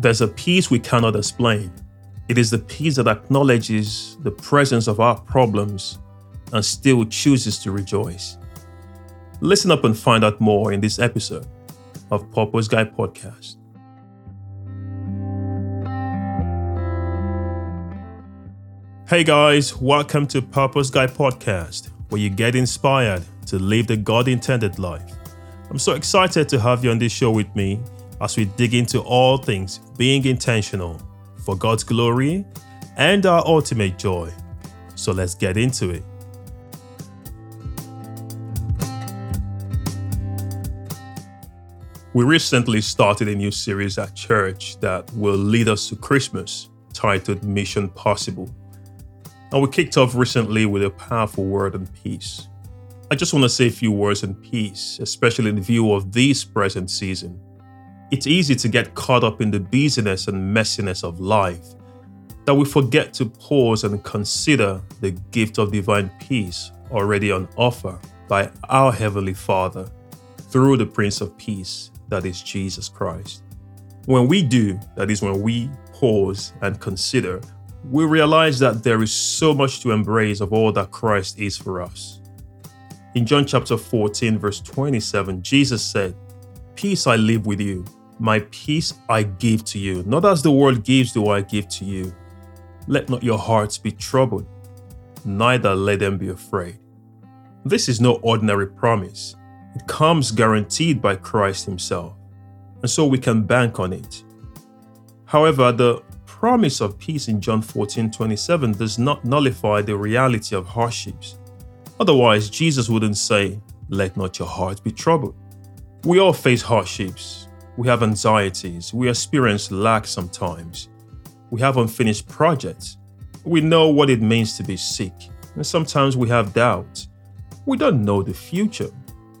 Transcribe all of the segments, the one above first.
There's a peace we cannot explain. It is the peace that acknowledges the presence of our problems and still chooses to rejoice. Listen up and find out more in this episode of Purpose Guy Podcast. Hey guys, welcome to Purpose Guy Podcast, where you get inspired to live the God intended life. I'm so excited to have you on this show with me as we dig into all things being intentional for God's glory and our ultimate joy. So let's get into it. We recently started a new series at church that will lead us to Christmas titled Mission Possible. And we kicked off recently with a powerful word on peace. I just want to say a few words on peace, especially in view of this present season. It's easy to get caught up in the busyness and messiness of life that we forget to pause and consider the gift of divine peace already on offer by our Heavenly Father through the Prince of Peace, that is Jesus Christ. When we do, that is when we pause and consider, we realize that there is so much to embrace of all that Christ is for us. In John chapter 14, verse 27, Jesus said, Peace I leave with you, my peace I give to you. Not as the world gives, do I give to you. Let not your hearts be troubled, neither let them be afraid. This is no ordinary promise. It comes guaranteed by Christ Himself, and so we can bank on it. However, the promise of peace in John 14 27 does not nullify the reality of hardships. Otherwise, Jesus wouldn't say, Let not your heart be troubled. We all face hardships, we have anxieties. We experience lack sometimes. We have unfinished projects. We know what it means to be sick. And sometimes we have doubt. We don't know the future.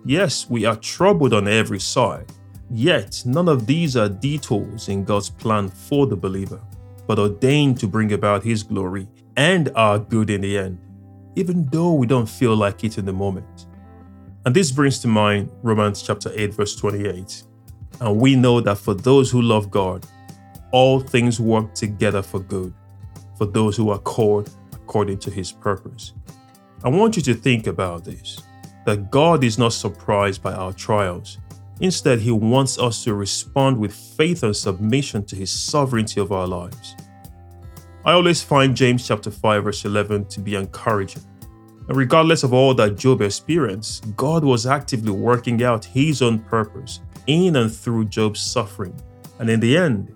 Yes, we are troubled on every side. Yet, none of these are detours in God's plan for the believer, but ordained to bring about His glory and our good in the end, even though we don't feel like it in the moment. And this brings to mind Romans chapter 8, verse 28. And we know that for those who love God, all things work together for good, for those who are called according to his purpose. I want you to think about this that God is not surprised by our trials. Instead, he wants us to respond with faith and submission to his sovereignty of our lives. I always find James chapter 5 verse 11 to be encouraging. And regardless of all that Job experienced, God was actively working out his own purpose in and through Job's suffering. And in the end,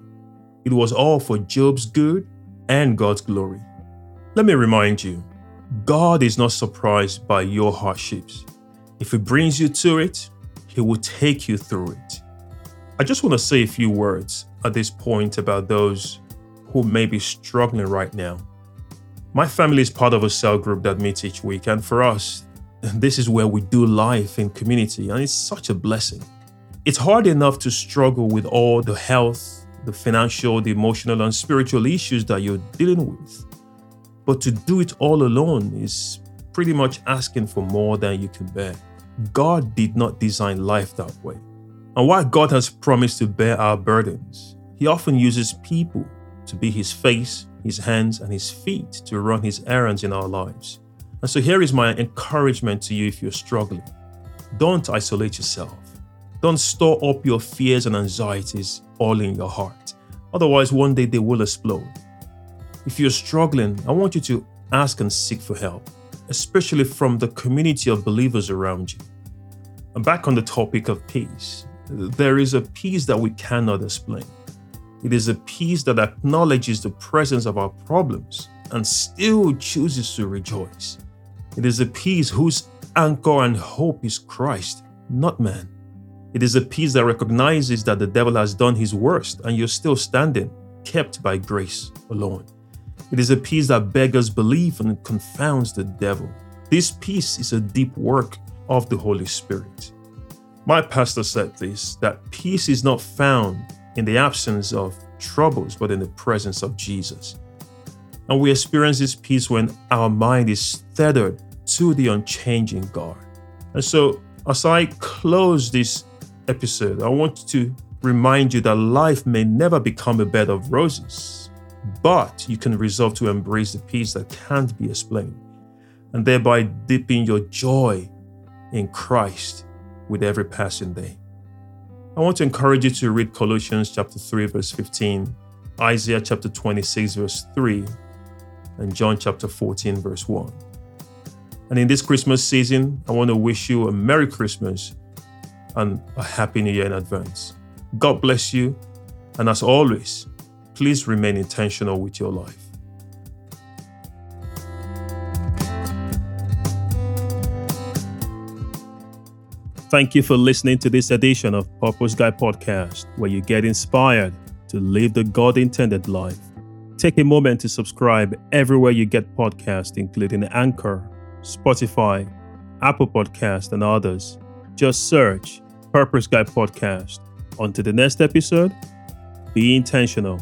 it was all for Job's good and God's glory. Let me remind you God is not surprised by your hardships. If He brings you to it, He will take you through it. I just want to say a few words at this point about those who may be struggling right now. My family is part of a cell group that meets each week, and for us, this is where we do life in community, and it's such a blessing. It's hard enough to struggle with all the health, the financial, the emotional, and spiritual issues that you're dealing with. But to do it all alone is pretty much asking for more than you can bear. God did not design life that way. And while God has promised to bear our burdens, He often uses people to be His face, His hands, and His feet to run His errands in our lives. And so here is my encouragement to you if you're struggling don't isolate yourself. Don't store up your fears and anxieties all in your heart. Otherwise, one day they will explode. If you're struggling, I want you to ask and seek for help, especially from the community of believers around you. And back on the topic of peace, there is a peace that we cannot explain. It is a peace that acknowledges the presence of our problems and still chooses to rejoice. It is a peace whose anchor and hope is Christ, not man. It is a peace that recognizes that the devil has done his worst and you're still standing, kept by grace alone. It is a peace that beggars belief and confounds the devil. This peace is a deep work of the Holy Spirit. My pastor said this that peace is not found in the absence of troubles, but in the presence of Jesus. And we experience this peace when our mind is tethered to the unchanging God. And so, as I close this episode, I want to remind you that life may never become a bed of roses, but you can resolve to embrace the peace that can't be explained, and thereby deepen your joy in Christ with every passing day. I want to encourage you to read Colossians chapter 3 verse 15, Isaiah chapter 26 verse 3, and John chapter 14 verse 1. And in this Christmas season, I want to wish you a Merry Christmas and a Happy New Year in advance. God bless you. And as always, please remain intentional with your life. Thank you for listening to this edition of Purpose Guy Podcast, where you get inspired to live the God intended life. Take a moment to subscribe everywhere you get podcasts, including Anchor, Spotify, Apple Podcast, and others. Just search Purpose Guy Podcast. On to the next episode. Be intentional